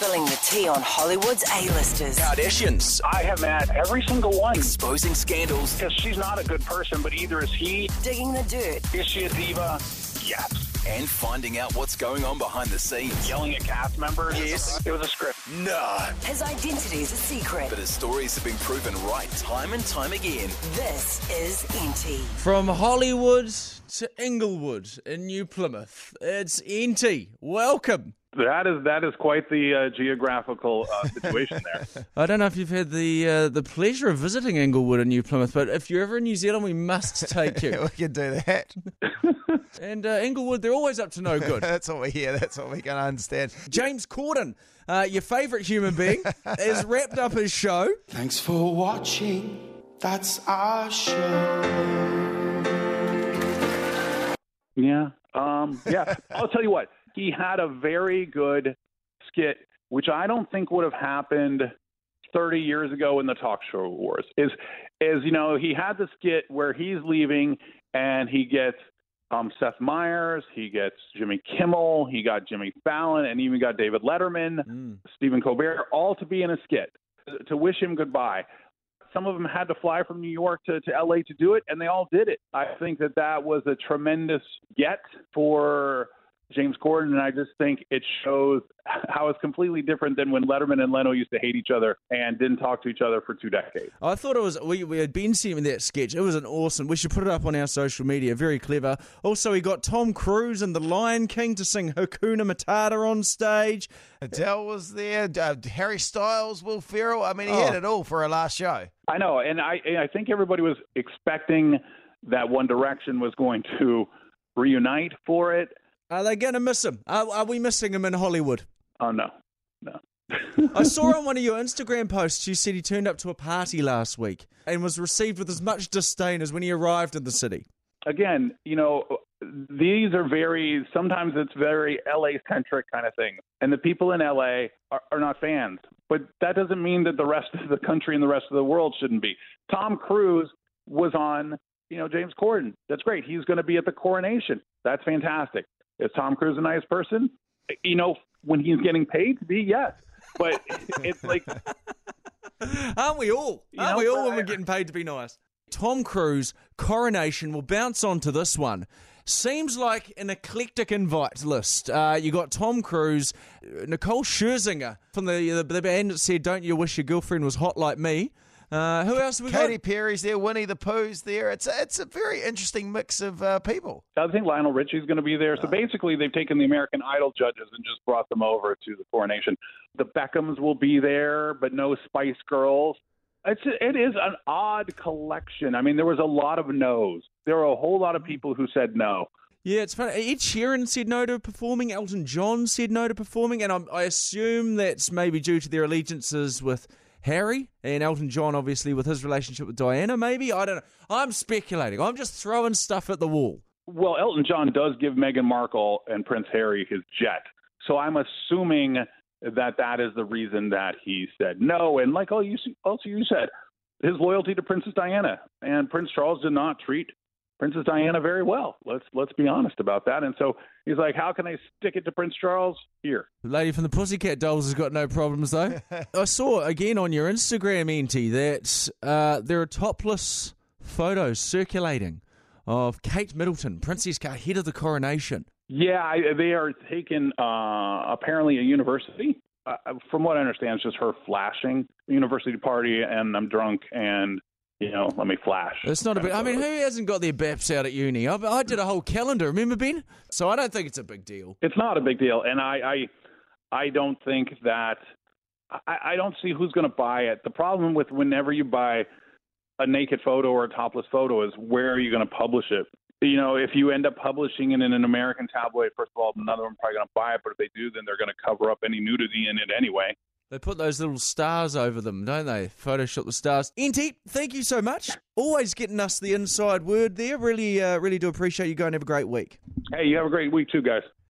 Spilling the tea on Hollywood's A-listers. Kardashians. I have met every single one. Exposing scandals. Because she's not a good person, but either is he. Digging the dirt. Is she a diva? Yes. And finding out what's going on behind the scenes. Yelling at cast members? Yes. It was a script. Nah. His identity is a secret. But his stories have been proven right time and time again. This is Enty. From Hollywood to Inglewood in New Plymouth, it's Enty. Welcome. That is that is quite the uh, geographical uh, situation there. I don't know if you've had the uh, the pleasure of visiting Inglewood in New Plymouth, but if you're ever in New Zealand, we must take you. we can do that. and uh, Inglewood, they're always up to no good. That's what we hear. That's what we can understand. James Corden, uh, your favourite human being, has wrapped up his show. Thanks for watching. That's our show. Yeah. Um, yeah. I'll tell you what. He had a very good skit, which I don't think would have happened 30 years ago in the talk show wars. Is is you know he had the skit where he's leaving and he gets um, Seth Meyers, he gets Jimmy Kimmel, he got Jimmy Fallon, and even got David Letterman, Mm. Stephen Colbert, all to be in a skit to wish him goodbye. Some of them had to fly from New York to, to LA to do it, and they all did it. I think that that was a tremendous get for James Corden, and I just think it shows how it's completely different than when Letterman and Leno used to hate each other and didn't talk to each other for two decades. I thought it was we, we had been seeing that sketch. It was an awesome. We should put it up on our social media. Very clever. Also, he got Tom Cruise and the Lion King to sing Hakuna Matata on stage. Adele was there. Uh, Harry Styles, Will Ferrell. I mean, he Oh. had it all for a last show. I know, and I I think everybody was expecting that One Direction was going to reunite for it. Are they going to miss him? Are, are we missing him in Hollywood? Oh no, no. I saw on one of your Instagram posts you said he turned up to a party last week and was received with as much disdain as when he arrived in the city. Again, you know, these are very. Sometimes it's very LA centric kind of thing, and the people in LA are, are not fans. But that doesn't mean that the rest of the country and the rest of the world shouldn't be. Tom Cruise was on, you know, James Corden. That's great. He's going to be at the coronation. That's fantastic. Is Tom Cruise a nice person? You know, when he's getting paid to be, yes. But it's like Aren't we all? Aren't know, we all when we're getting paid to be nice? Tom Cruise coronation will bounce onto this one. Seems like an eclectic invite list. Uh, you got Tom Cruise, Nicole Scherzinger from the, the the band that said "Don't you wish your girlfriend was hot like me." Uh, who else have we Katy got? Perry's there. Winnie the Pooh's there. It's a, it's a very interesting mix of uh, people. I think Lionel Richie's going to be there. So basically, they've taken the American Idol judges and just brought them over to the coronation. The Beckhams will be there, but no Spice Girls. It's it is an odd collection. I mean, there was a lot of no's. There were a whole lot of people who said no. Yeah, it's funny. Ed Sheeran said no to performing. Elton John said no to performing, and I'm, I assume that's maybe due to their allegiances with Harry and Elton John, obviously with his relationship with Diana. Maybe I don't know. I'm speculating. I'm just throwing stuff at the wall. Well, Elton John does give Meghan Markle and Prince Harry his jet. So I'm assuming that that is the reason that he said no. And like oh, you also you said, his loyalty to Princess Diana and Prince Charles did not treat Princess Diana very well. Let's let's be honest about that. And so he's like, how can I stick it to Prince Charles? Here, The lady from the Pussycat Dolls has got no problems though. I saw again on your Instagram, Enty, that uh, there are topless photos circulating of Kate Middleton, Princess Car, head of the coronation. Yeah, I, they are taken uh, apparently a university. Uh, from what I understand, it's just her flashing university party, and I'm drunk, and you know, let me flash. It's not a big. I mean, who hasn't got their BAPs out at uni? I, I did a whole calendar. Remember, Ben? So I don't think it's a big deal. It's not a big deal, and I I, I don't think that I, I don't see who's going to buy it. The problem with whenever you buy a naked photo or a topless photo is where are you going to publish it? You know, if you end up publishing it in an American tabloid, first of all, another one probably going to buy it. But if they do, then they're going to cover up any nudity in it anyway. They put those little stars over them, don't they? Photoshop the stars. Enty, thank you so much. Always getting us the inside word there. Really, uh, really do appreciate you. going. have a great week. Hey, you have a great week too, guys.